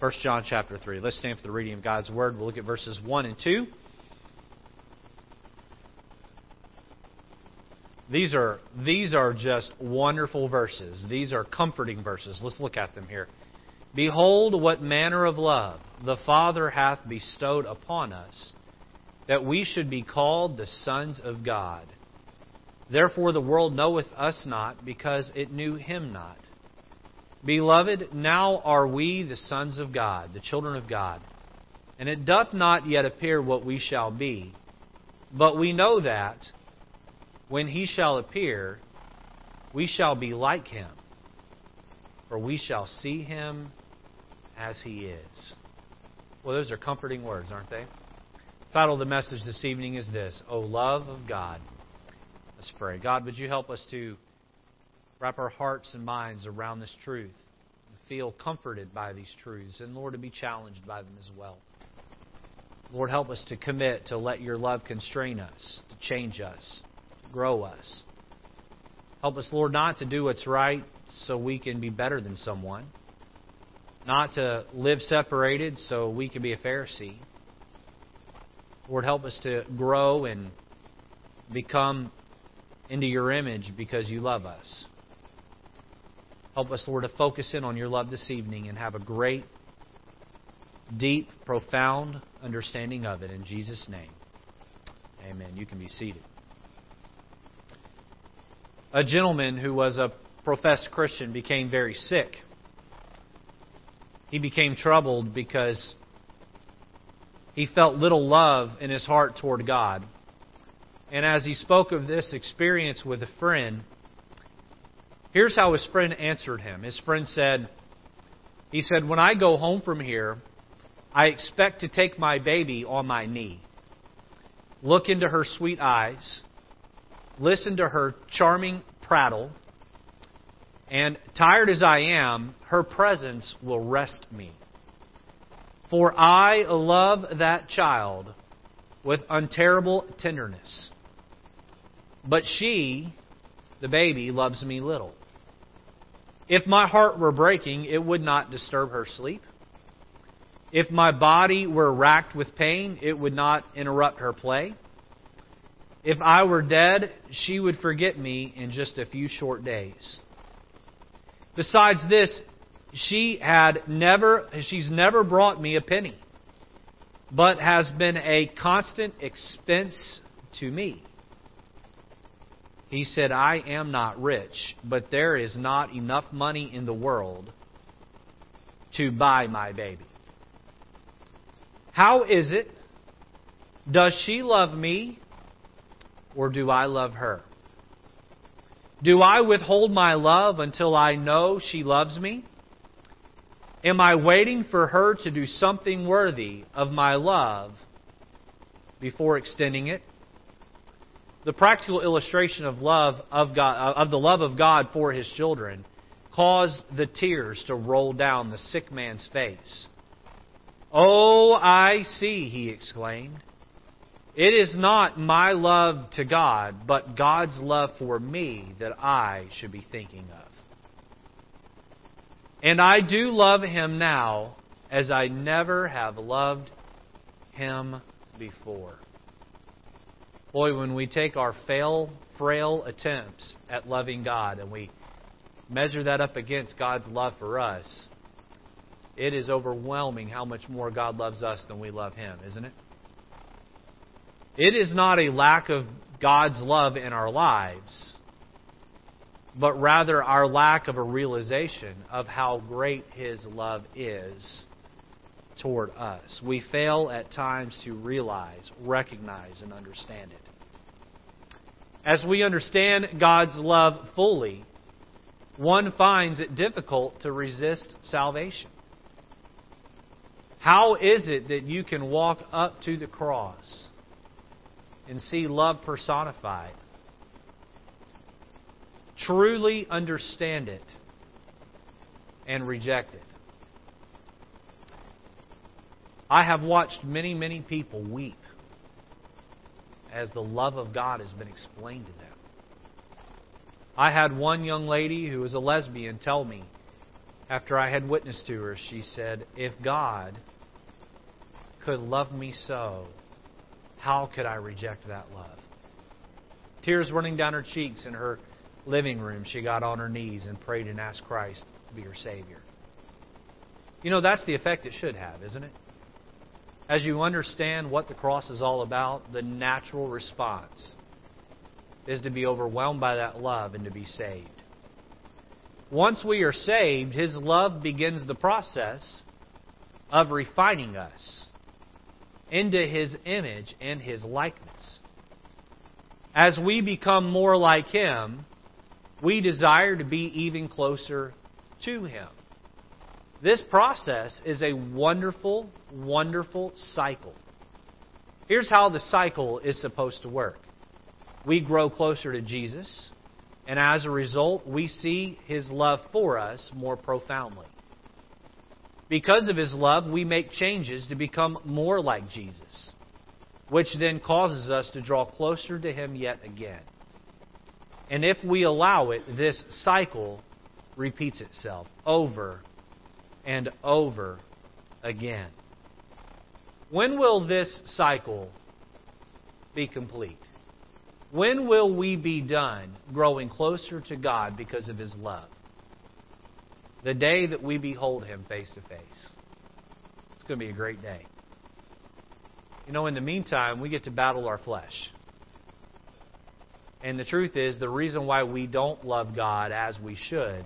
1 John chapter 3. Let's stand for the reading of God's Word. We'll look at verses 1 and 2. These are, these are just wonderful verses. These are comforting verses. Let's look at them here. Behold, what manner of love the Father hath bestowed upon us, that we should be called the sons of God. Therefore the world knoweth us not, because it knew him not. Beloved, now are we the sons of God, the children of God. And it doth not yet appear what we shall be. But we know that, when he shall appear, we shall be like him, for we shall see him as he is. Well, those are comforting words, aren't they? The title of the message this evening is this O love of God. Let's pray. God, would you help us to wrap our hearts and minds around this truth, feel comforted by these truths, and Lord, to be challenged by them as well. Lord, help us to commit to let your love constrain us, to change us, to grow us. Help us, Lord, not to do what's right so we can be better than someone, not to live separated so we can be a Pharisee. Lord, help us to grow and become into your image because you love us. Help us, Lord, to focus in on your love this evening and have a great, deep, profound understanding of it. In Jesus' name, amen. You can be seated. A gentleman who was a professed Christian became very sick. He became troubled because he felt little love in his heart toward God. And as he spoke of this experience with a friend, Here's how his friend answered him. His friend said, He said, When I go home from here, I expect to take my baby on my knee, look into her sweet eyes, listen to her charming prattle, and tired as I am, her presence will rest me. For I love that child with unterrible tenderness. But she, the baby, loves me little. If my heart were breaking, it would not disturb her sleep. If my body were racked with pain, it would not interrupt her play. If I were dead, she would forget me in just a few short days. Besides this, she had never she's never brought me a penny, but has been a constant expense to me. He said, I am not rich, but there is not enough money in the world to buy my baby. How is it? Does she love me or do I love her? Do I withhold my love until I know she loves me? Am I waiting for her to do something worthy of my love before extending it? The practical illustration of love of God, of the love of God for His children, caused the tears to roll down the sick man's face. Oh, I see, he exclaimed. It is not my love to God, but God's love for me that I should be thinking of. And I do love Him now as I never have loved Him before. Boy, when we take our fail, frail attempts at loving God and we measure that up against God's love for us, it is overwhelming how much more God loves us than we love Him, isn't it? It is not a lack of God's love in our lives, but rather our lack of a realization of how great His love is toward us. We fail at times to realize, recognize, and understand it. As we understand God's love fully, one finds it difficult to resist salvation. How is it that you can walk up to the cross and see love personified? Truly understand it and reject it. I have watched many, many people weep as the love of God has been explained to them. I had one young lady who was a lesbian tell me after I had witnessed to her, she said, If God could love me so, how could I reject that love? Tears running down her cheeks in her living room, she got on her knees and prayed and asked Christ to be her Savior. You know, that's the effect it should have, isn't it? As you understand what the cross is all about, the natural response is to be overwhelmed by that love and to be saved. Once we are saved, His love begins the process of refining us into His image and His likeness. As we become more like Him, we desire to be even closer to Him. This process is a wonderful, wonderful cycle. Here's how the cycle is supposed to work we grow closer to Jesus, and as a result, we see His love for us more profoundly. Because of His love, we make changes to become more like Jesus, which then causes us to draw closer to Him yet again. And if we allow it, this cycle repeats itself over and over again. When will this cycle be complete? When will we be done growing closer to God because of His love? The day that we behold Him face to face. It's going to be a great day. You know, in the meantime, we get to battle our flesh. And the truth is, the reason why we don't love God as we should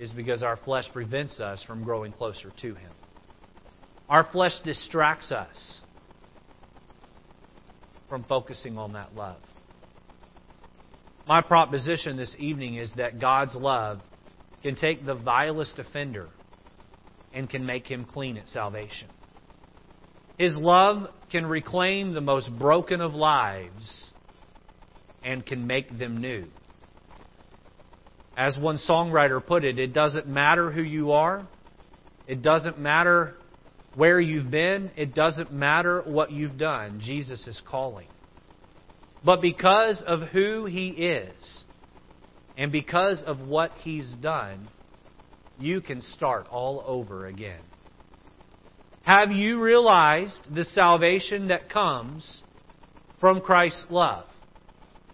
is because our flesh prevents us from growing closer to Him. Our flesh distracts us from focusing on that love. My proposition this evening is that God's love can take the vilest offender and can make him clean at salvation. His love can reclaim the most broken of lives and can make them new. As one songwriter put it, it doesn't matter who you are. It doesn't matter where you've been. It doesn't matter what you've done. Jesus is calling. But because of who He is and because of what He's done, you can start all over again. Have you realized the salvation that comes from Christ's love?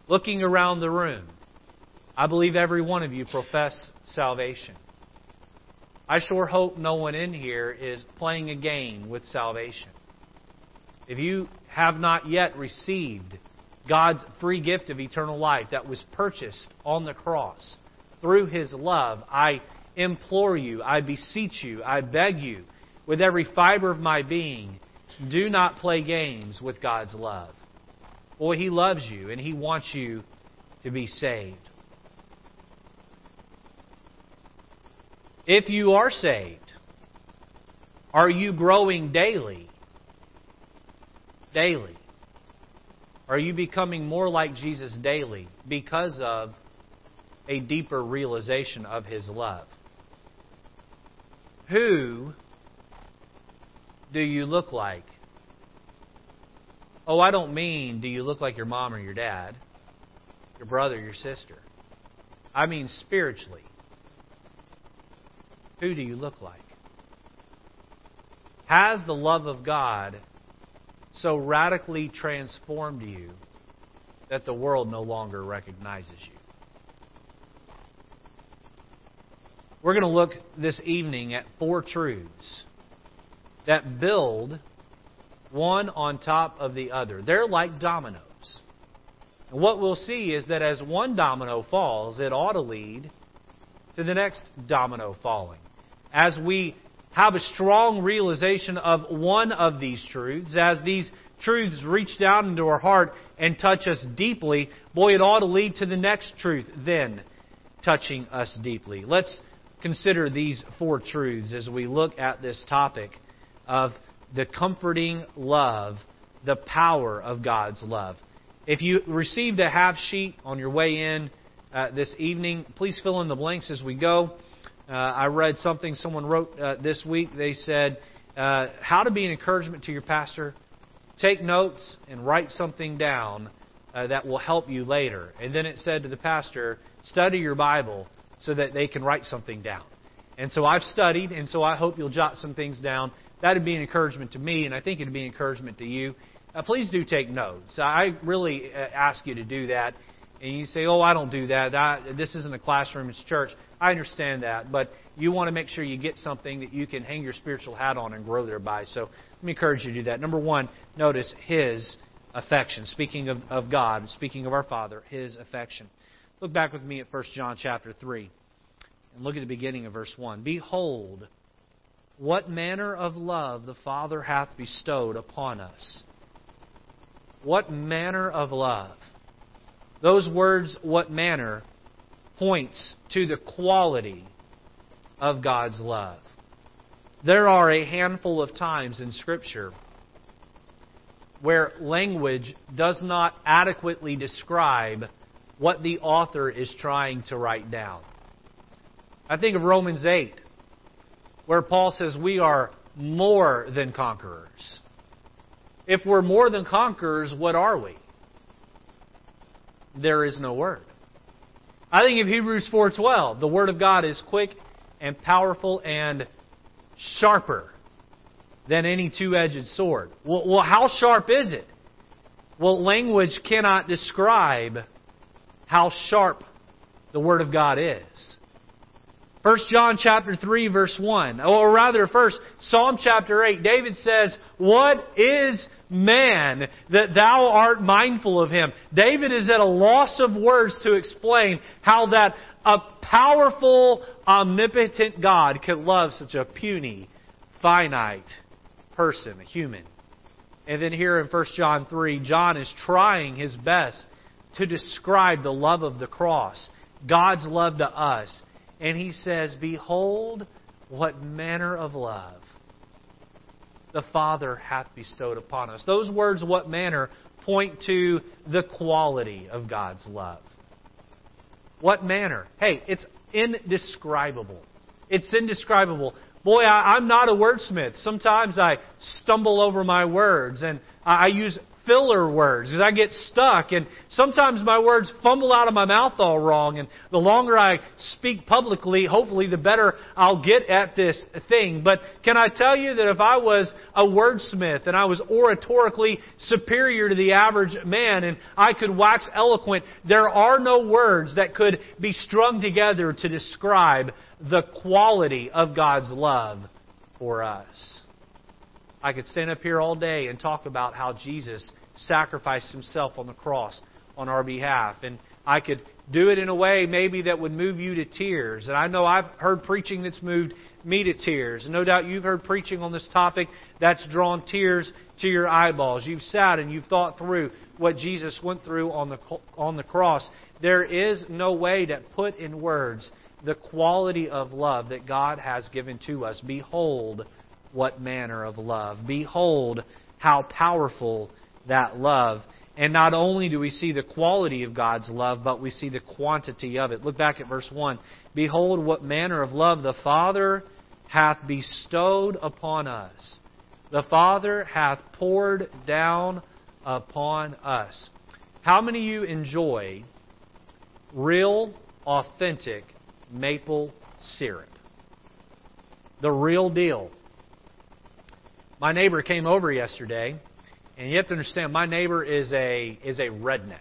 Looking around the room, I believe every one of you profess salvation. I sure hope no one in here is playing a game with salvation. If you have not yet received God's free gift of eternal life that was purchased on the cross through His love, I implore you, I beseech you, I beg you, with every fiber of my being, do not play games with God's love. Boy, He loves you and He wants you to be saved. If you are saved, are you growing daily? Daily. Are you becoming more like Jesus daily because of a deeper realization of His love? Who do you look like? Oh, I don't mean do you look like your mom or your dad, your brother, your sister. I mean spiritually. Who do you look like? Has the love of God so radically transformed you that the world no longer recognizes you? We're going to look this evening at four truths that build one on top of the other. They're like dominoes. And what we'll see is that as one domino falls, it ought to lead to the next domino falling. As we have a strong realization of one of these truths, as these truths reach down into our heart and touch us deeply, boy, it ought to lead to the next truth then touching us deeply. Let's consider these four truths as we look at this topic of the comforting love, the power of God's love. If you received a half sheet on your way in uh, this evening, please fill in the blanks as we go. Uh, I read something someone wrote uh, this week. They said, uh, How to be an encouragement to your pastor. Take notes and write something down uh, that will help you later. And then it said to the pastor, Study your Bible so that they can write something down. And so I've studied, and so I hope you'll jot some things down. That would be an encouragement to me, and I think it would be an encouragement to you. Uh, please do take notes. I really uh, ask you to do that. And you say, oh, I don't do that. I, this isn't a classroom, it's church. I understand that. But you want to make sure you get something that you can hang your spiritual hat on and grow thereby. So let me encourage you to do that. Number one, notice His affection. Speaking of, of God, speaking of our Father, His affection. Look back with me at 1 John chapter 3 and look at the beginning of verse 1. Behold, what manner of love the Father hath bestowed upon us. What manner of love. Those words, what manner, points to the quality of God's love. There are a handful of times in Scripture where language does not adequately describe what the author is trying to write down. I think of Romans 8, where Paul says we are more than conquerors. If we're more than conquerors, what are we? There is no word. I think of Hebrews 4:12, the word of God is quick and powerful and sharper than any two-edged sword. Well, well how sharp is it? Well, language cannot describe how sharp the word of God is. 1 John chapter 3 verse 1. Or rather, first, Psalm chapter 8, David says, What is man that thou art mindful of him? David is at a loss of words to explain how that a powerful, omnipotent God could love such a puny, finite person, a human. And then here in 1 John 3, John is trying his best to describe the love of the cross, God's love to us and he says, Behold, what manner of love the Father hath bestowed upon us. Those words, what manner, point to the quality of God's love. What manner? Hey, it's indescribable. It's indescribable. Boy, I, am not a wordsmith. Sometimes I stumble over my words and I, I use filler words because I get stuck and sometimes my words fumble out of my mouth all wrong and the longer I speak publicly, hopefully the better I'll get at this thing. But can I tell you that if I was a wordsmith and I was oratorically superior to the average man and I could wax eloquent, there are no words that could be strung together to describe the quality of God's love for us. I could stand up here all day and talk about how Jesus sacrificed himself on the cross on our behalf. And I could do it in a way maybe that would move you to tears. And I know I've heard preaching that's moved me to tears. And no doubt you've heard preaching on this topic that's drawn tears to your eyeballs. You've sat and you've thought through what Jesus went through on the, on the cross. There is no way to put in words the quality of love that God has given to us. Behold, what manner of love. Behold how powerful that love. And not only do we see the quality of God's love, but we see the quantity of it. Look back at verse 1. Behold what manner of love the Father hath bestowed upon us. The Father hath poured down upon us. How many of you enjoy real, authentic maple syrup? The real deal. My neighbor came over yesterday, and you have to understand, my neighbor is a is a redneck.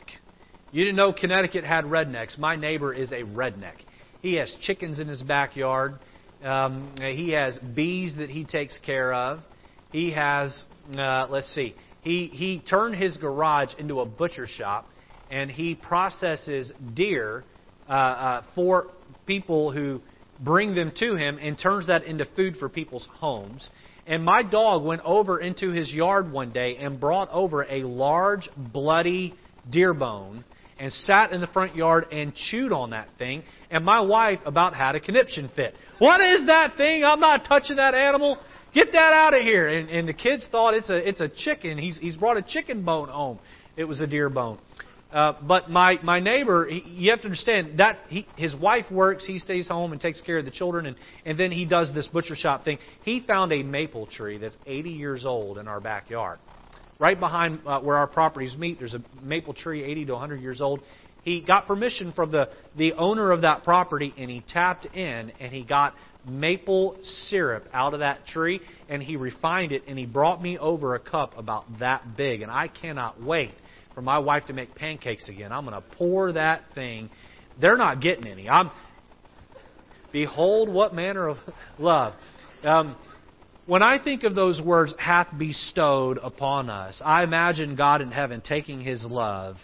You didn't know Connecticut had rednecks. My neighbor is a redneck. He has chickens in his backyard. Um, he has bees that he takes care of. He has, uh, let's see, he he turned his garage into a butcher shop, and he processes deer uh, uh, for people who bring them to him, and turns that into food for people's homes. And my dog went over into his yard one day and brought over a large, bloody deer bone and sat in the front yard and chewed on that thing. And my wife about had a conniption fit. What is that thing? I'm not touching that animal. Get that out of here. And, and the kids thought it's a, it's a chicken. He's, he's brought a chicken bone home. It was a deer bone. Uh, but my my neighbor, he, you have to understand that he, his wife works, he stays home and takes care of the children, and and then he does this butcher shop thing. He found a maple tree that's 80 years old in our backyard, right behind uh, where our properties meet. There's a maple tree 80 to 100 years old. He got permission from the the owner of that property, and he tapped in and he got maple syrup out of that tree, and he refined it, and he brought me over a cup about that big. And I cannot wait for my wife to make pancakes again. I'm going to pour that thing. They're not getting any. I'm. Behold, what manner of love. Um, when I think of those words, hath bestowed upon us, I imagine God in heaven taking His love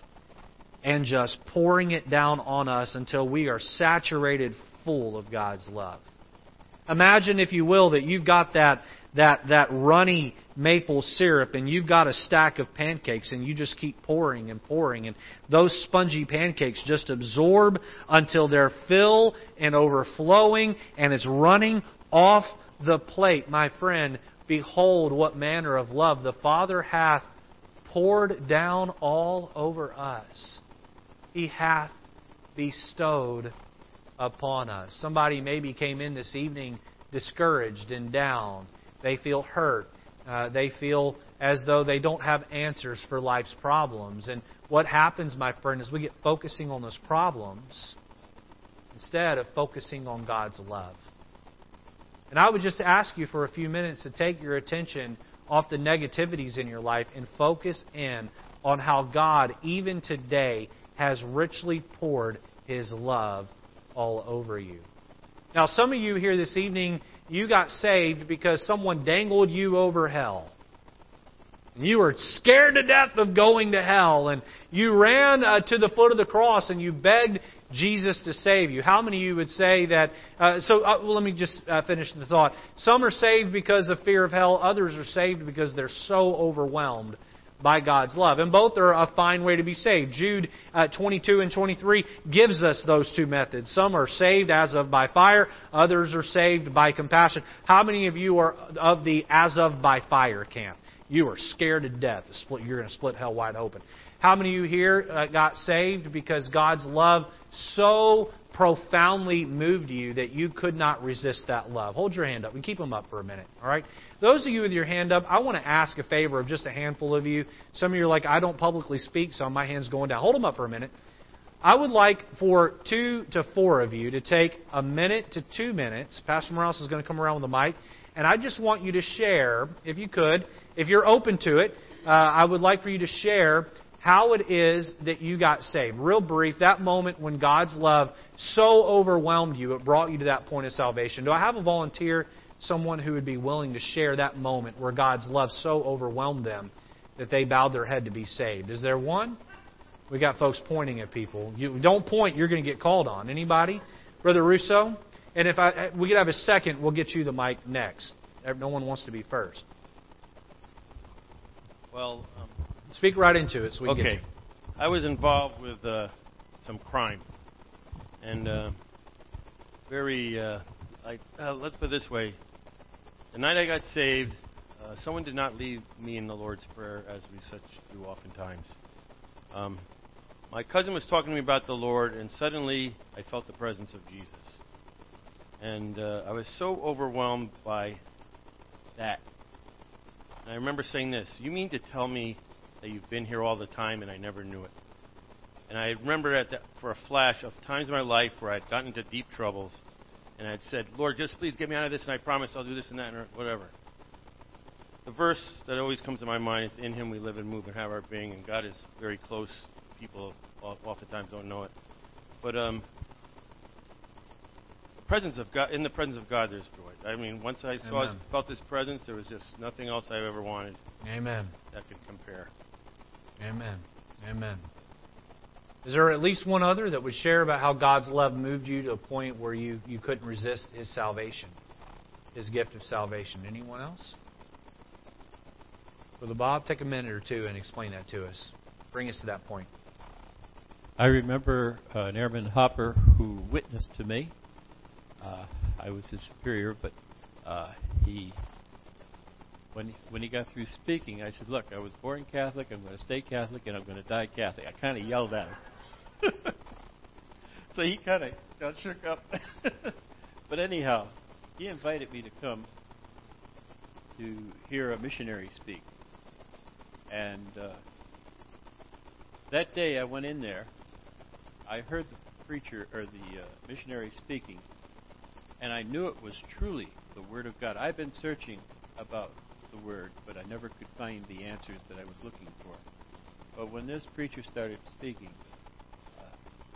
and just pouring it down on us until we are saturated full of God's love. Imagine, if you will, that you've got that, that, that runny maple syrup and you've got a stack of pancakes and you just keep pouring and pouring and those spongy pancakes just absorb until they're full and overflowing and it's running off the plate. My friend, behold what manner of love the Father hath poured down all over us. He hath bestowed upon us. Somebody maybe came in this evening discouraged and down. They feel hurt. Uh, they feel as though they don't have answers for life's problems. And what happens, my friend, is we get focusing on those problems instead of focusing on God's love. And I would just ask you for a few minutes to take your attention off the negativities in your life and focus in on how God, even today, has richly poured His love all over you. Now, some of you here this evening, you got saved because someone dangled you over hell. You were scared to death of going to hell, and you ran uh, to the foot of the cross and you begged Jesus to save you. How many of you would say that? Uh, so, uh, well, let me just uh, finish the thought. Some are saved because of fear of hell, others are saved because they're so overwhelmed by God's love. And both are a fine way to be saved. Jude uh, 22 and 23 gives us those two methods. Some are saved as of by fire, others are saved by compassion. How many of you are of the as of by fire camp? You are scared to death. You're going to split hell wide open. How many of you here uh, got saved because God's love so profoundly moved you that you could not resist that love? Hold your hand up and keep them up for a minute. All right? Those of you with your hand up, I want to ask a favor of just a handful of you. Some of you are like, I don't publicly speak, so my hand's going down. Hold them up for a minute. I would like for two to four of you to take a minute to two minutes. Pastor Morales is going to come around with the mic. And I just want you to share, if you could, if you're open to it, uh, I would like for you to share how it is that you got saved. Real brief, that moment when God's love so overwhelmed you, it brought you to that point of salvation. Do I have a volunteer someone who would be willing to share that moment where God's love so overwhelmed them that they bowed their head to be saved. Is there one? We got folks pointing at people. You don't point, you're going to get called on. Anybody? Brother Russo? And if I, we could have a second, we'll get you the mic next. No one wants to be first. Well, um, speak right into it. So we okay. I was involved with uh, some crime, and uh, very. Uh, I, uh, let's put it this way: the night I got saved, uh, someone did not lead me in the Lord's Prayer as we such do oftentimes. Um, my cousin was talking to me about the Lord, and suddenly I felt the presence of Jesus. And uh, I was so overwhelmed by that. And I remember saying this You mean to tell me that you've been here all the time and I never knew it? And I remember at that, for a flash of times in my life where I'd gotten into deep troubles and I'd said, Lord, just please get me out of this, and I promise I'll do this and that, and whatever. The verse that always comes to my mind is, In Him we live and move and have our being, and God is very close. People oftentimes don't know it. But um, the presence of God, in the presence of God, there's joy. I mean, once I saw His, felt His presence, there was just nothing else I ever wanted. Amen. That could compare. Amen. Amen. Is there at least one other that would share about how God's love moved you to a point where you, you couldn't resist His salvation, His gift of salvation? Anyone else? Brother Bob, take a minute or two and explain that to us. Bring us to that point. I remember uh, an airman Hopper who witnessed to me. Uh, I was his superior, but uh, he, when when he got through speaking, I said, "Look, I was born Catholic. I'm going to stay Catholic, and I'm going to die Catholic." I kind of yelled at him. so he kind of got shook up. but anyhow, he invited me to come to hear a missionary speak. And uh, that day I went in there. I heard the preacher or the uh, missionary speaking, and I knew it was truly the Word of God. I've been searching about the Word, but I never could find the answers that I was looking for. But when this preacher started speaking, uh,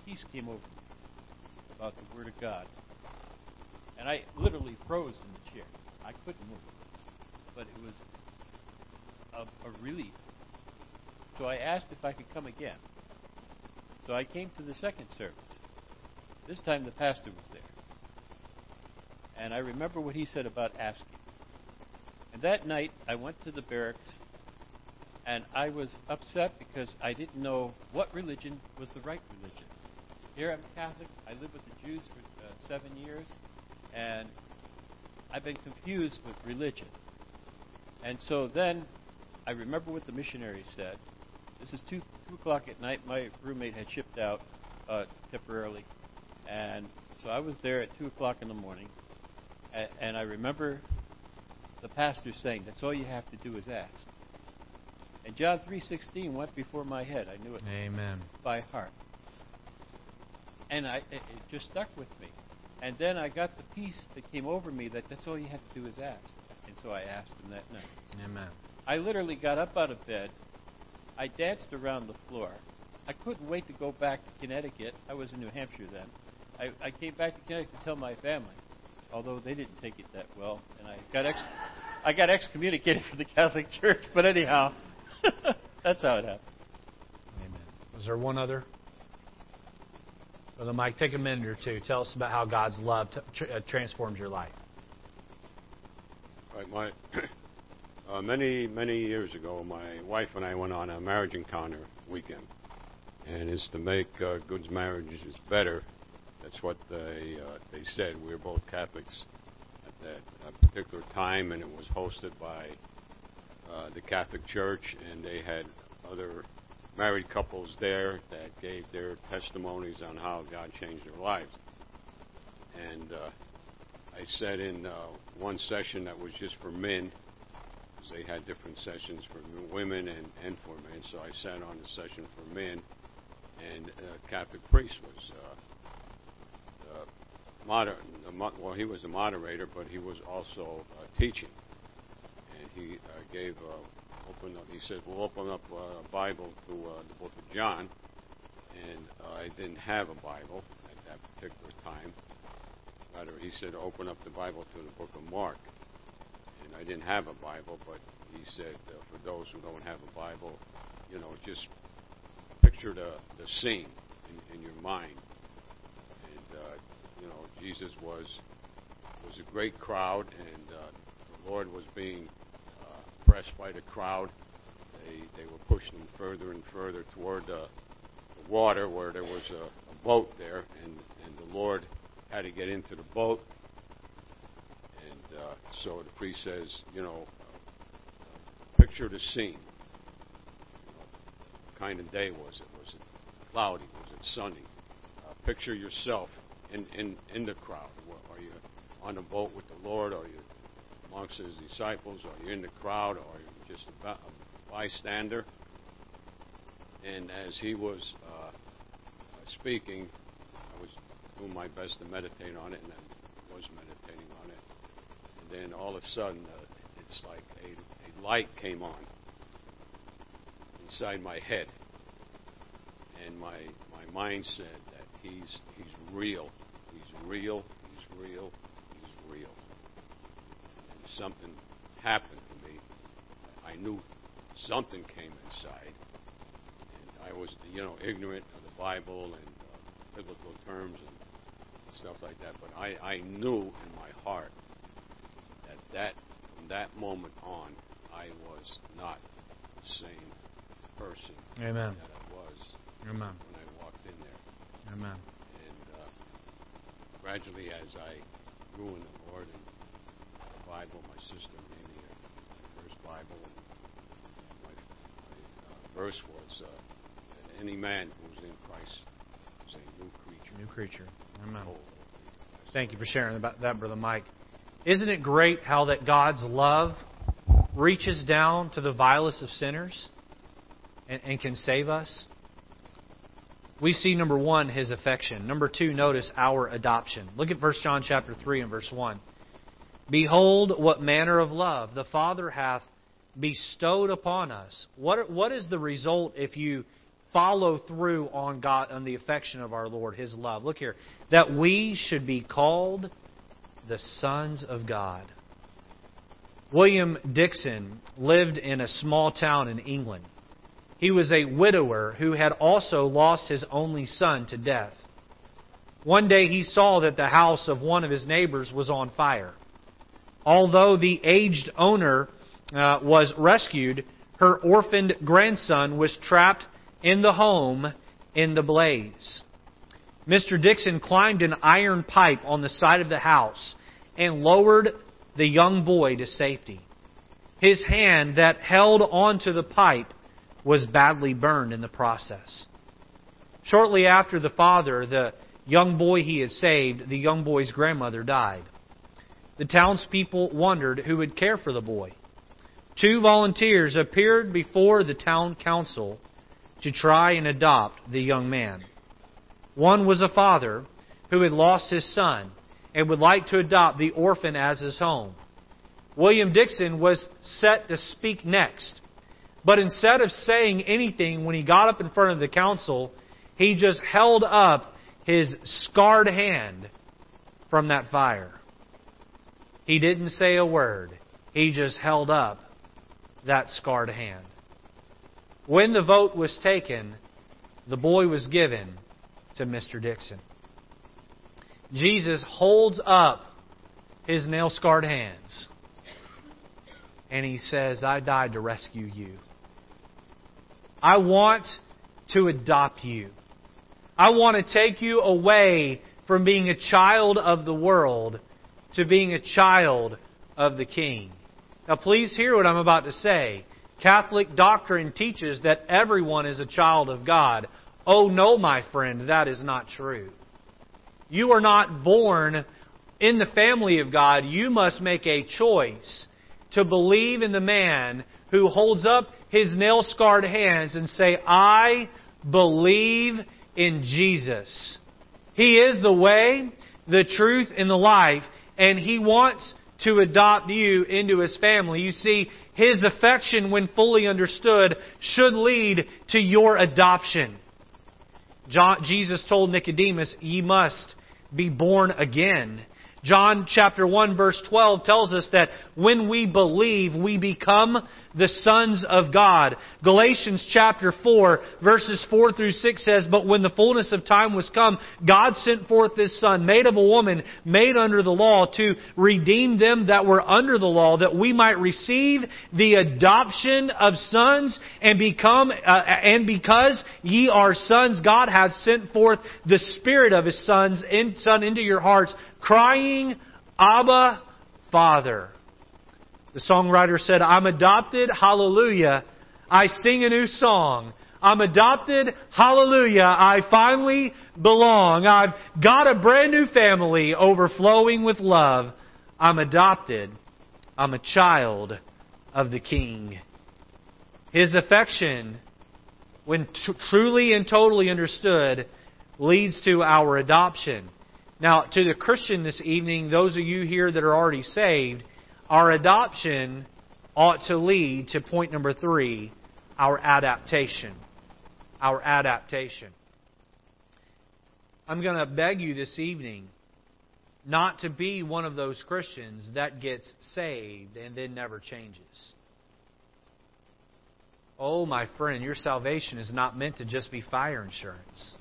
peace came over me about the Word of God. And I literally froze in the chair. I couldn't move. But it was a, a relief. So I asked if I could come again. So I came to the second service. This time the pastor was there. And I remember what he said about asking. And that night I went to the barracks and I was upset because I didn't know what religion was the right religion. Here I'm Catholic. I lived with the Jews for uh, seven years, and I've been confused with religion. And so then I remember what the missionary said. This is 2, 2 o'clock at night. My roommate had shipped out uh, temporarily. And so I was there at 2 o'clock in the morning. And, and I remember the pastor saying, That's all you have to do is ask. And John 3:16 went before my head. I knew it Amen. by heart. And I, it, it just stuck with me. And then I got the peace that came over me that that's all you have to do is ask. And so I asked him that night. Amen. I literally got up out of bed. I danced around the floor. I couldn't wait to go back to Connecticut. I was in New Hampshire then. I, I came back to Connecticut to tell my family, although they didn't take it that well, and I got ex- I got excommunicated from the Catholic Church. But anyhow, that's how it happened. Amen. Was there one other? Brother Mike, take a minute or two. Tell us about how God's love t- tr- uh, transforms your life. Right, my uh, many many years ago, my wife and I went on a marriage encounter weekend, and it's to make uh, good marriages better. That's what they uh, they said. We were both Catholics at that uh, particular time, and it was hosted by uh, the Catholic Church, and they had other married couples there that gave their testimonies on how God changed their lives. And uh, I said in uh, one session that was just for men, because they had different sessions for women and, and for men. So I sat on the session for men, and a Catholic priest was uh, uh, moder- well, he was a moderator, but he was also uh, teaching, and he uh, gave uh, open up. He said, "We'll open up a Bible to the Book of John," and I didn't have a Bible at that particular time rather, he said, open up the Bible to the book of Mark. And I didn't have a Bible, but he said, for those who don't have a Bible, you know, just picture the, the scene in, in your mind. And, uh, you know, Jesus was was a great crowd, and uh, the Lord was being uh, pressed by the crowd. They, they were pushing him further and further toward the, water where there was a, a boat there, and, and the Lord had to get into the boat. And uh, so the priest says, you know, uh, picture the scene. What kind of day was it? Was it cloudy? Was it sunny? Uh, picture yourself in, in, in the crowd. Are you on the boat with the Lord? Are you amongst his disciples? Are you in the crowd? Or are you just a, bystander? And as he was uh, speaking, I was doing my best to meditate on it, and I was meditating on it. And then all of a sudden, uh, it's like a, a light came on inside my head, and my my mind said that he's he's real, real, he's real, he's real. And something happened to me. I knew something came inside, and I was you know ignorant of the Bible and uh, biblical terms and stuff like that. But I, I knew in my heart that that from that moment on, I was not the same person Amen. that I was Amen. when I walked in there. Amen. Gradually, as I grew in the Lord and the Bible, my sister gave me a first Bible. And my my uh, verse was uh, any man who is in Christ is a new creature. New creature. Amen. Oh, Thank you for sharing about that, Brother Mike. Isn't it great how that God's love reaches down to the vilest of sinners and, and can save us? We see number one, his affection. Number two, notice our adoption. Look at 1 John chapter 3 and verse 1. Behold, what manner of love the Father hath bestowed upon us. What, what is the result if you follow through on God on the affection of our Lord, His love? Look here. That we should be called the sons of God. William Dixon lived in a small town in England. He was a widower who had also lost his only son to death. One day he saw that the house of one of his neighbors was on fire. Although the aged owner uh, was rescued, her orphaned grandson was trapped in the home in the blaze. Mr. Dixon climbed an iron pipe on the side of the house and lowered the young boy to safety. His hand that held onto the pipe was badly burned in the process. Shortly after the father, the young boy he had saved, the young boy's grandmother died. The townspeople wondered who would care for the boy. Two volunteers appeared before the town council to try and adopt the young man. One was a father who had lost his son and would like to adopt the orphan as his home. William Dixon was set to speak next. But instead of saying anything when he got up in front of the council, he just held up his scarred hand from that fire. He didn't say a word. He just held up that scarred hand. When the vote was taken, the boy was given to Mr. Dixon. Jesus holds up his nail scarred hands and he says, I died to rescue you. I want to adopt you. I want to take you away from being a child of the world to being a child of the King. Now, please hear what I'm about to say. Catholic doctrine teaches that everyone is a child of God. Oh, no, my friend, that is not true. You are not born in the family of God. You must make a choice to believe in the man who holds up his nail scarred hands and say, I believe in Jesus. He is the way, the truth, and the life, and He wants to adopt you into His family. You see, His affection, when fully understood, should lead to your adoption. John, Jesus told Nicodemus, Ye must be born again. John chapter 1 verse 12 tells us that when we believe, we become the sons of God. Galatians chapter 4 verses 4 through 6 says, But when the fullness of time was come, God sent forth His Son, made of a woman, made under the law, to redeem them that were under the law, that we might receive the adoption of sons and become, uh, and because ye are sons, God hath sent forth the Spirit of His sons, in, Son into your hearts, crying, Abba, Father. The songwriter said, I'm adopted, hallelujah. I sing a new song. I'm adopted, hallelujah. I finally belong. I've got a brand new family overflowing with love. I'm adopted. I'm a child of the King. His affection, when t- truly and totally understood, leads to our adoption. Now, to the Christian this evening, those of you here that are already saved, our adoption ought to lead to point number three our adaptation. Our adaptation. I'm going to beg you this evening not to be one of those Christians that gets saved and then never changes. Oh, my friend, your salvation is not meant to just be fire insurance.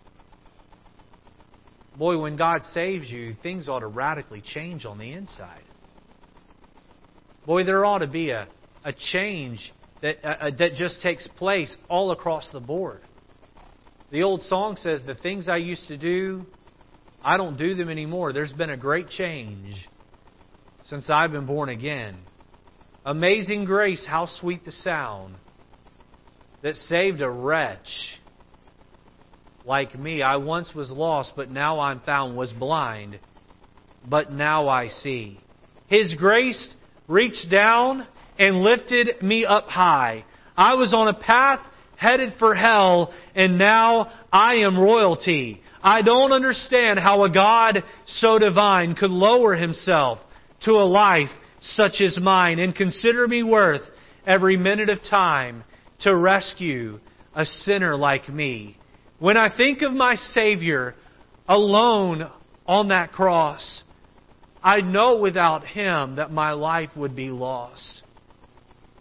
Boy, when God saves you, things ought to radically change on the inside. Boy, there ought to be a, a change that, uh, uh, that just takes place all across the board. The old song says, The things I used to do, I don't do them anymore. There's been a great change since I've been born again. Amazing grace, how sweet the sound that saved a wretch like me. I once was lost, but now I'm found, was blind, but now I see. His grace reached down and lifted me up high. I was on a path headed for hell, and now I am royalty. I don't understand how a God so divine could lower himself to a life such as mine and consider me worth every minute of time to rescue a sinner like me. When I think of my Savior alone on that cross, I know without Him that my life would be lost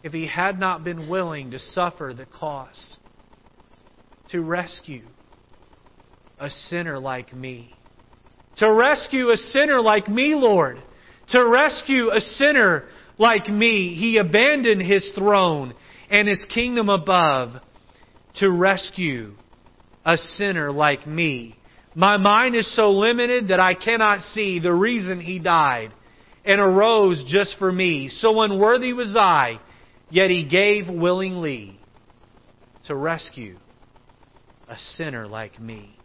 if He had not been willing to suffer the cost to rescue a sinner like me. To rescue a sinner like me, Lord. To rescue a sinner like me. He abandoned His throne and His kingdom above to rescue a sinner like me. My mind is so limited that I cannot see the reason he died and arose just for me. So unworthy was I, yet he gave willingly to rescue a sinner like me.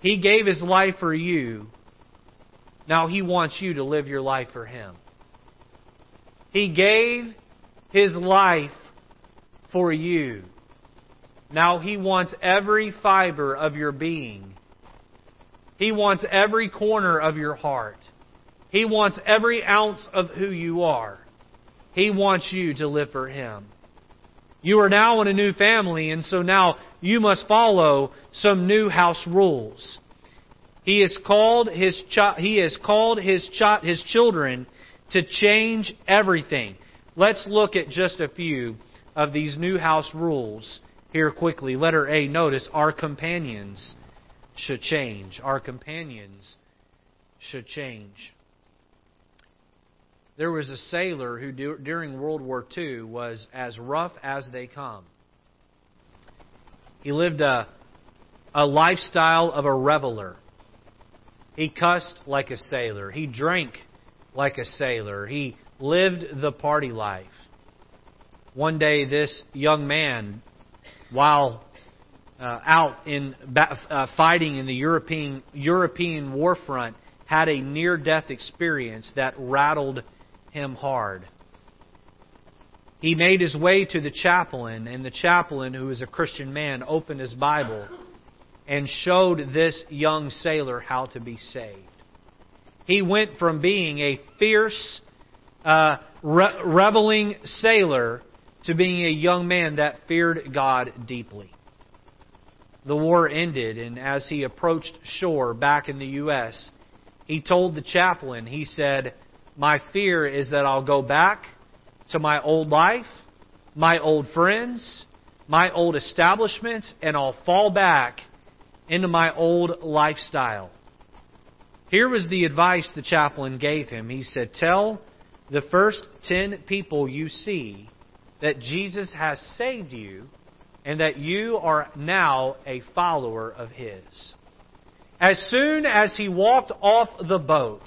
He gave his life for you. Now he wants you to live your life for him. He gave his life for you. Now He wants every fiber of your being. He wants every corner of your heart. He wants every ounce of who you are. He wants you to live for Him. You are now in a new family, and so now you must follow some new house rules. He has called his chi- he has called his chi- his children to change everything. Let's look at just a few of these new house rules here quickly. Letter A, notice our companions should change. Our companions should change. There was a sailor who, during World War II, was as rough as they come. He lived a, a lifestyle of a reveler. He cussed like a sailor. He drank like a sailor. He lived the party life. One day, this young man while uh, out in uh, fighting in the European European war front had a near death experience that rattled him hard. He made his way to the chaplain, and the chaplain, who was a Christian man, opened his Bible and showed this young sailor how to be saved. He went from being a fierce, uh, re- reveling sailor to being a young man that feared God deeply. The war ended, and as he approached shore back in the U.S., he told the chaplain, he said, My fear is that I'll go back to my old life, my old friends, my old establishments, and I'll fall back into my old lifestyle. Here was the advice the chaplain gave him. He said, Tell the first ten people you see that Jesus has saved you and that you are now a follower of His. As soon as he walked off the boat,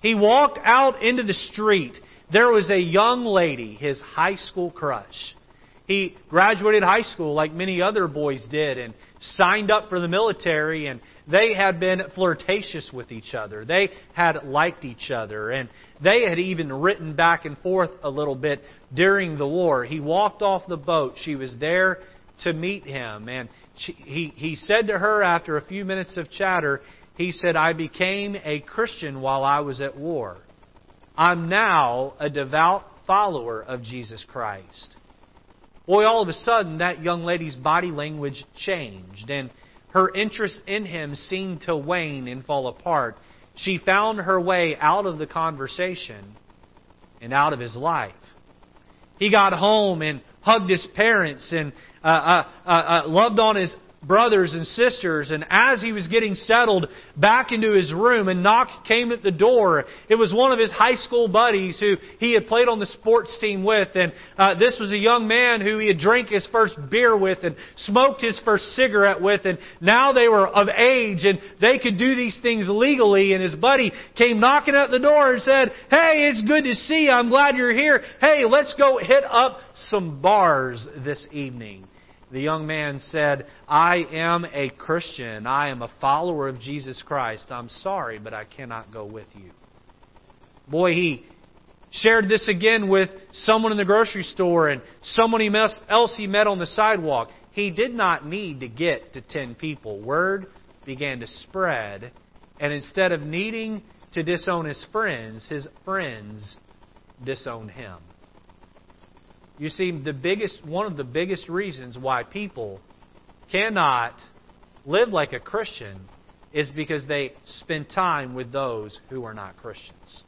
he walked out into the street. There was a young lady, his high school crush. He graduated high school like many other boys did and signed up for the military and they had been flirtatious with each other. They had liked each other and they had even written back and forth a little bit during the war. He walked off the boat. She was there to meet him and she, he, he said to her after a few minutes of chatter, he said, I became a Christian while I was at war. I'm now a devout follower of Jesus Christ. Boy, all of a sudden, that young lady's body language changed, and her interest in him seemed to wane and fall apart. She found her way out of the conversation and out of his life. He got home and hugged his parents and uh, uh, uh, uh loved on his brothers and sisters. And as he was getting settled back into his room, a knock came at the door. It was one of his high school buddies who he had played on the sports team with. And uh, this was a young man who he had drank his first beer with and smoked his first cigarette with. And now they were of age and they could do these things legally. And his buddy came knocking at the door and said, Hey, it's good to see you. I'm glad you're here. Hey, let's go hit up some bars this evening the young man said, I am a Christian. I am a follower of Jesus Christ. I'm sorry, but I cannot go with you. Boy, he shared this again with someone in the grocery store and someone else he met on the sidewalk. He did not need to get to 10 people. Word began to spread, and instead of needing to disown his friends, his friends disowned him. You see, the biggest, one of the biggest reasons why people cannot live like a Christian is because they spend time with those who are not Christians.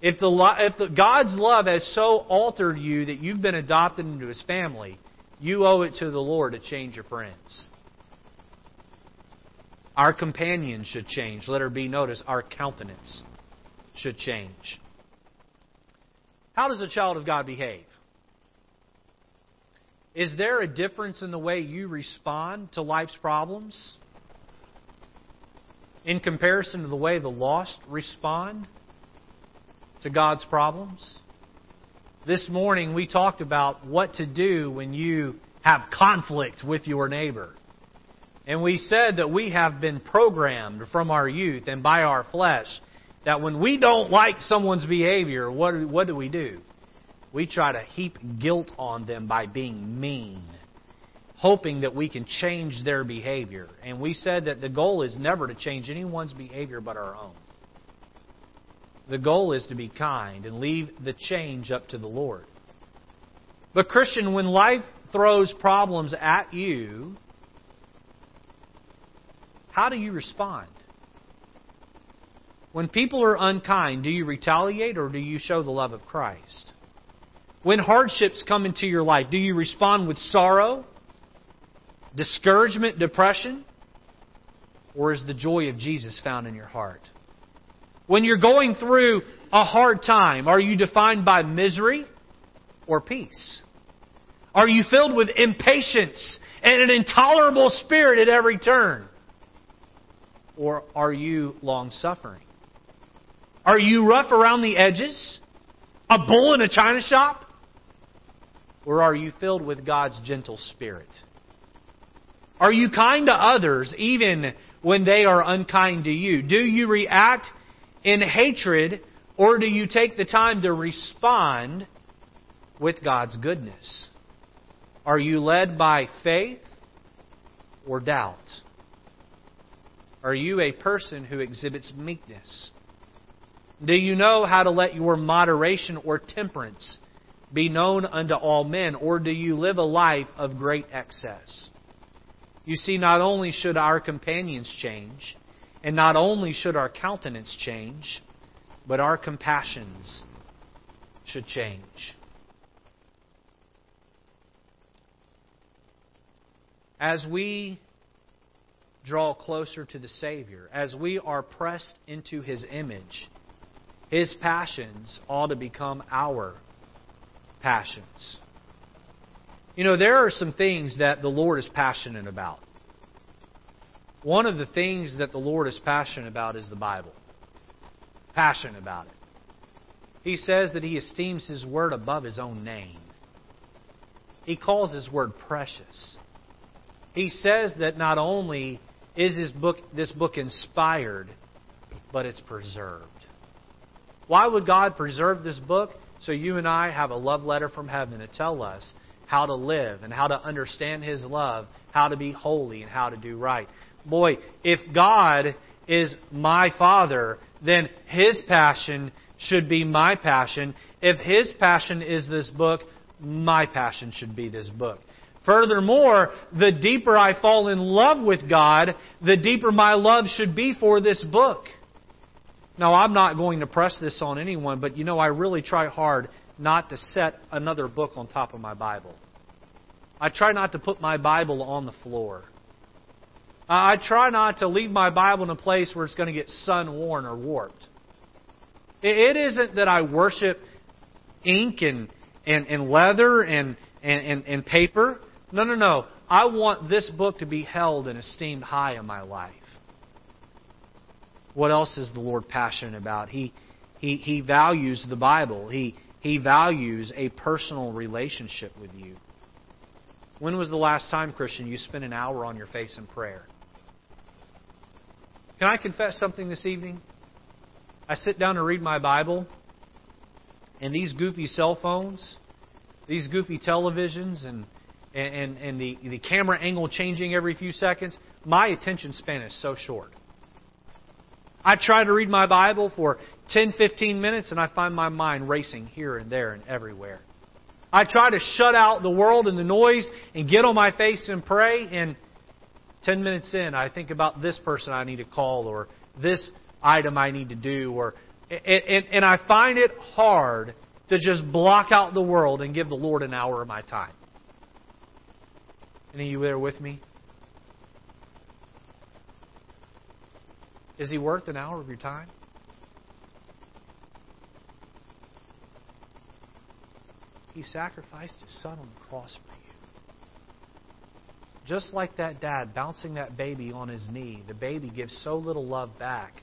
If, the, if the, God's love has so altered you that you've been adopted into His family, you owe it to the Lord to change your friends. Our companions should change. Let her be noticed, our countenance should change. How does a child of God behave? Is there a difference in the way you respond to life's problems in comparison to the way the lost respond to God's problems? This morning we talked about what to do when you have conflict with your neighbor. And we said that we have been programmed from our youth and by our flesh that when we don't like someone's behavior, what, what do we do? We try to heap guilt on them by being mean, hoping that we can change their behavior. And we said that the goal is never to change anyone's behavior but our own. The goal is to be kind and leave the change up to the Lord. But, Christian, when life throws problems at you, how do you respond? When people are unkind, do you retaliate or do you show the love of Christ? When hardships come into your life, do you respond with sorrow, discouragement, depression? Or is the joy of Jesus found in your heart? When you're going through a hard time, are you defined by misery or peace? Are you filled with impatience and an intolerable spirit at every turn? Or are you long suffering? Are you rough around the edges? A bull in a china shop? Or are you filled with God's gentle spirit? Are you kind to others even when they are unkind to you? Do you react in hatred or do you take the time to respond with God's goodness? Are you led by faith or doubt? Are you a person who exhibits meekness? Do you know how to let your moderation or temperance be known unto all men, or do you live a life of great excess? You see, not only should our companions change, and not only should our countenance change, but our compassions should change. As we draw closer to the Savior, as we are pressed into His image, His passions ought to become our passions. You know, there are some things that the Lord is passionate about. One of the things that the Lord is passionate about is the Bible. Passionate about it. He says that he esteems his word above his own name. He calls his word precious. He says that not only is his book, this book inspired, but it's preserved. Why would God preserve this book? So you and I have a love letter from heaven to tell us how to live and how to understand His love, how to be holy, and how to do right. Boy, if God is my Father, then His passion should be my passion. If His passion is this book, my passion should be this book. Furthermore, the deeper I fall in love with God, the deeper my love should be for this book. Now, I'm not going to press this on anyone, but you know, I really try hard not to set another book on top of my Bible. I try not to put my Bible on the floor. I try not to leave my Bible in a place where it's going to get sun worn or warped. It isn't that I worship ink and, and, and leather and, and, and paper. No, no, no. I want this book to be held and esteemed high in my life. What else is the Lord passionate about? He, he, he values the Bible. He, he values a personal relationship with you. When was the last time, Christian, you spent an hour on your face in prayer? Can I confess something this evening? I sit down to read my Bible, and these goofy cell phones, these goofy televisions, and and, and the, the camera angle changing every few seconds, my attention span is so short. I try to read my Bible for 10, 15 minutes, and I find my mind racing here and there and everywhere. I try to shut out the world and the noise and get on my face and pray, and 10 minutes in, I think about this person I need to call or this item I need to do, or and, and I find it hard to just block out the world and give the Lord an hour of my time. Any of you there with me? Is he worth an hour of your time? He sacrificed his son on the cross for you. Just like that dad bouncing that baby on his knee, the baby gives so little love back.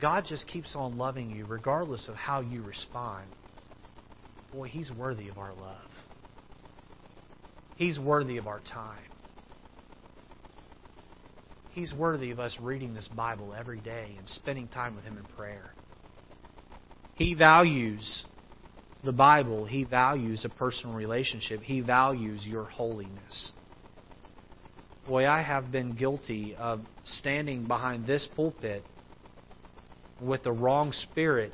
God just keeps on loving you regardless of how you respond. Boy, he's worthy of our love. He's worthy of our time. He's worthy of us reading this Bible every day and spending time with Him in prayer. He values the Bible. He values a personal relationship. He values your holiness. Boy, I have been guilty of standing behind this pulpit with the wrong spirit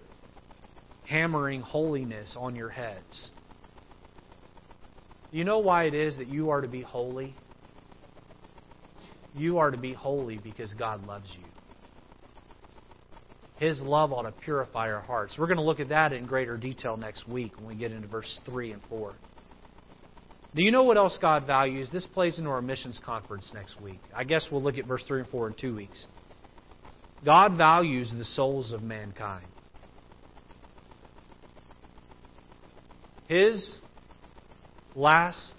hammering holiness on your heads. You know why it is that you are to be holy? You are to be holy because God loves you. His love ought to purify our hearts. We're going to look at that in greater detail next week when we get into verse 3 and 4. Do you know what else God values? This plays into our missions conference next week. I guess we'll look at verse 3 and 4 in two weeks. God values the souls of mankind. His last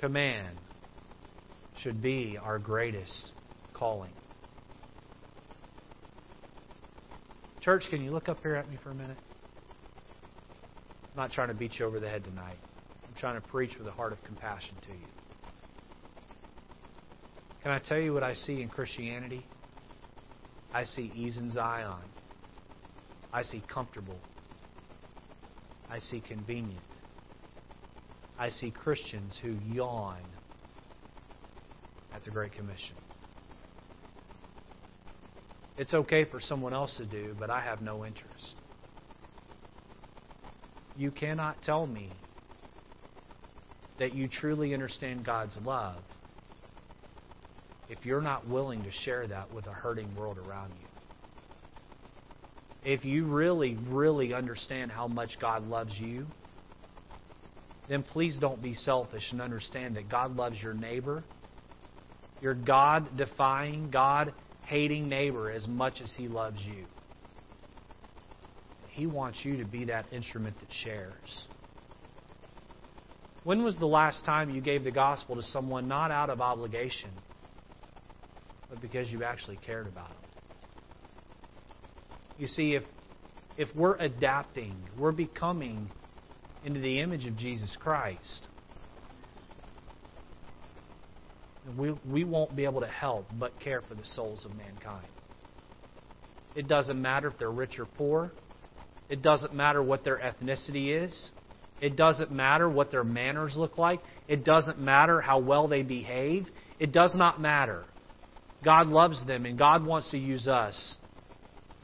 command should be our greatest calling. Church, can you look up here at me for a minute? I'm not trying to beat you over the head tonight. I'm trying to preach with a heart of compassion to you. Can I tell you what I see in Christianity? I see ease and Zion. I see comfortable. I see convenient. I see Christians who yawn at the Great Commission. It's okay for someone else to do, but I have no interest. You cannot tell me that you truly understand God's love if you're not willing to share that with a hurting world around you. If you really, really understand how much God loves you, then please don't be selfish and understand that God loves your neighbor, your God defying, God hating neighbor as much as He loves you. He wants you to be that instrument that shares. When was the last time you gave the gospel to someone not out of obligation, but because you actually cared about them? You see, if, if we're adapting, we're becoming into the image of Jesus Christ, we, we won't be able to help but care for the souls of mankind. It doesn't matter if they're rich or poor. It doesn't matter what their ethnicity is. It doesn't matter what their manners look like. It doesn't matter how well they behave. It does not matter. God loves them, and God wants to use us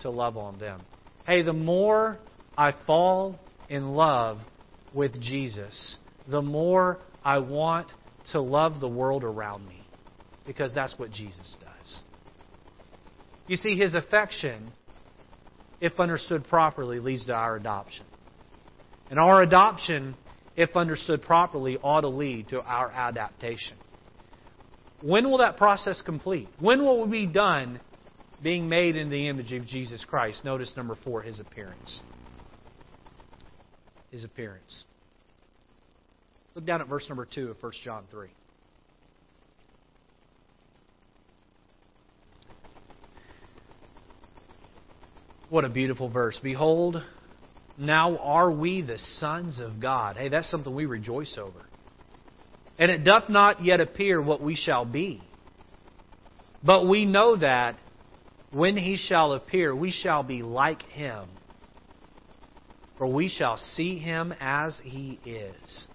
to love on them. Hey, the more I fall in love with Jesus, the more I want to love the world around me because that's what Jesus does. You see, his affection, if understood properly, leads to our adoption. And our adoption, if understood properly, ought to lead to our adaptation. When will that process complete? When will we be done being made in the image of Jesus Christ? Notice number four, his appearance. His appearance. Look down at verse number 2 of 1 John 3. What a beautiful verse. Behold, now are we the sons of God. Hey, that's something we rejoice over. And it doth not yet appear what we shall be. But we know that when he shall appear, we shall be like him for we shall see him as he is.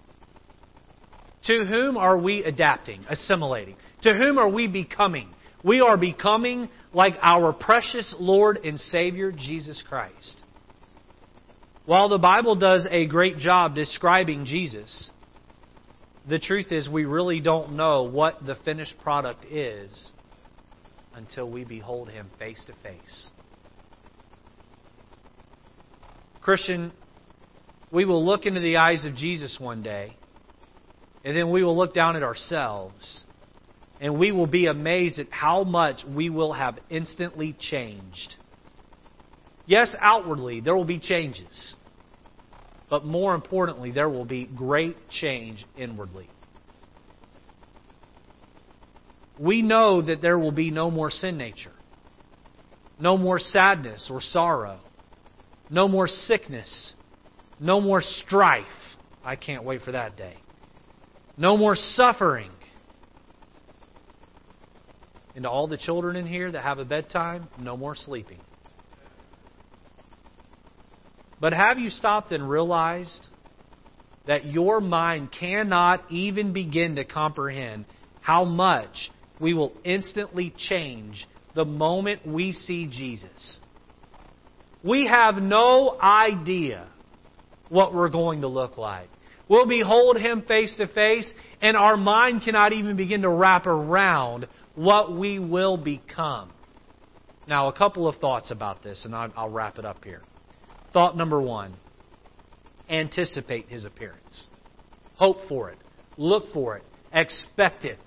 To whom are we adapting, assimilating? To whom are we becoming? We are becoming like our precious Lord and Savior, Jesus Christ. While the Bible does a great job describing Jesus, the truth is we really don't know what the finished product is until we behold him face to face. Christian, we will look into the eyes of Jesus one day, and then we will look down at ourselves, and we will be amazed at how much we will have instantly changed. Yes, outwardly, there will be changes. But more importantly, there will be great change inwardly. We know that there will be no more sin nature, no more sadness or sorrow, no more sickness, no more strife. I can't wait for that day. No more suffering. And to all the children in here that have a bedtime, no more sleeping. But have you stopped and realized that your mind cannot even begin to comprehend how much we will instantly change the moment we see Jesus? We have no idea what we're going to look like. We'll behold Him face to face, and our mind cannot even begin to wrap around what we will become. Now, a couple of thoughts about this, and I'll wrap it up here. Thought number one anticipate his appearance. Hope for it. Look for it. Expect it.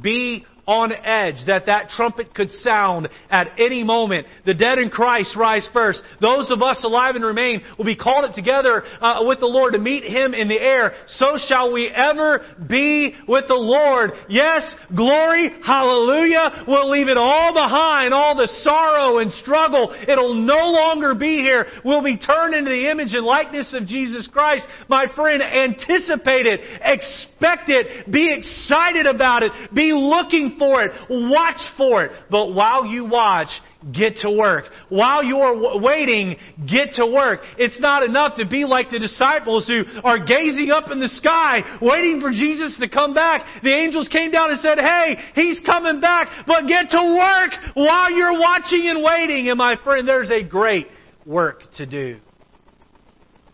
Be on edge that that trumpet could sound at any moment. The dead in Christ rise first. Those of us alive and remain will be called up together uh, with the Lord to meet Him in the air. So shall we ever be with the Lord. Yes, glory, hallelujah. We'll leave it all behind, all the sorrow and struggle. It'll no longer be here. We'll be turned into the image and likeness of Jesus Christ. My friend, anticipate it. Expect it. Be excited about it. Be looking for it. Watch for it. But while you watch, get to work. While you're waiting, get to work. It's not enough to be like the disciples who are gazing up in the sky, waiting for Jesus to come back. The angels came down and said, Hey, He's coming back, but get to work while you're watching and waiting. And my friend, there's a great work to do.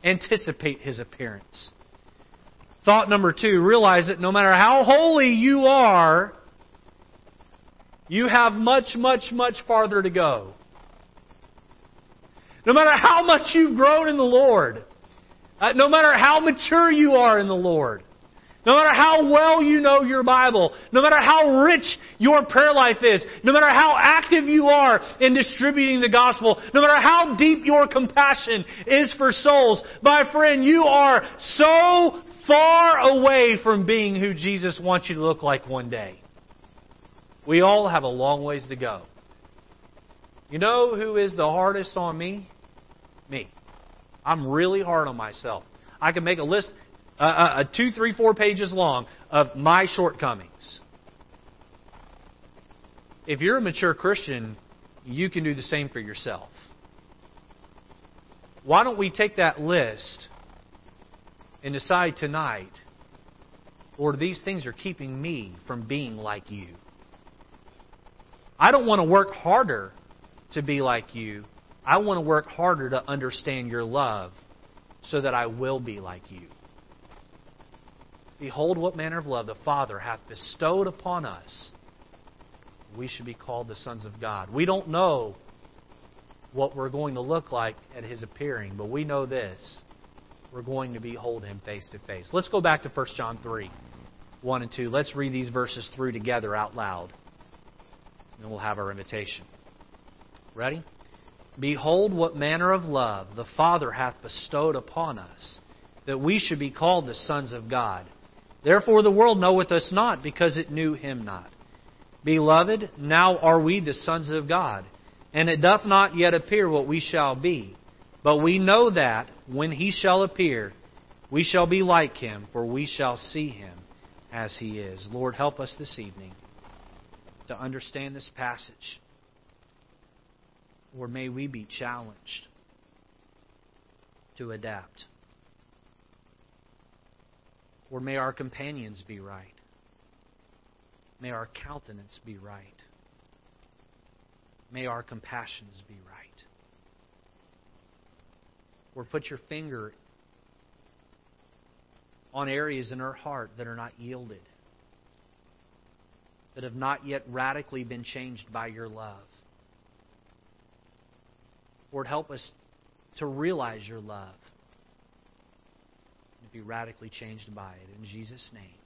Anticipate His appearance. Thought number two, realize that no matter how holy you are, you have much, much, much farther to go. No matter how much you've grown in the Lord, uh, no matter how mature you are in the Lord, no matter how well you know your Bible, no matter how rich your prayer life is, no matter how active you are in distributing the gospel, no matter how deep your compassion is for souls, my friend, you are so far away from being who Jesus wants you to look like one day. We all have a long ways to go. You know who is the hardest on me? Me. I'm really hard on myself. I can make a list, uh, uh, two, three, four pages long of my shortcomings. If you're a mature Christian, you can do the same for yourself. Why don't we take that list and decide tonight, Lord, these things are keeping me from being like you? I don't want to work harder to be like you. I want to work harder to understand your love so that I will be like you. Behold, what manner of love the Father hath bestowed upon us. We should be called the sons of God. We don't know what we're going to look like at His appearing, but we know this. We're going to behold Him face to face. Let's go back to 1 John 3 1 and 2. Let's read these verses through together out loud and we'll have our invitation. Ready? Behold, what manner of love the Father hath bestowed upon us, that we should be called the sons of God. Therefore the world knoweth us not, because it knew him not. Beloved, now are we the sons of God, and it doth not yet appear what we shall be. But we know that, when he shall appear, we shall be like him, for we shall see him as he is. Lord, help us this evening to understand this passage. Or may we be challenged. to adapt. Or may our companions be right. May our countenance be right. May our compassions be right. Or put your finger on areas in our heart that are not yielded, that have not yet radically been changed by your love. Lord, help us to realize your love and be radically changed by it. In Jesus' name.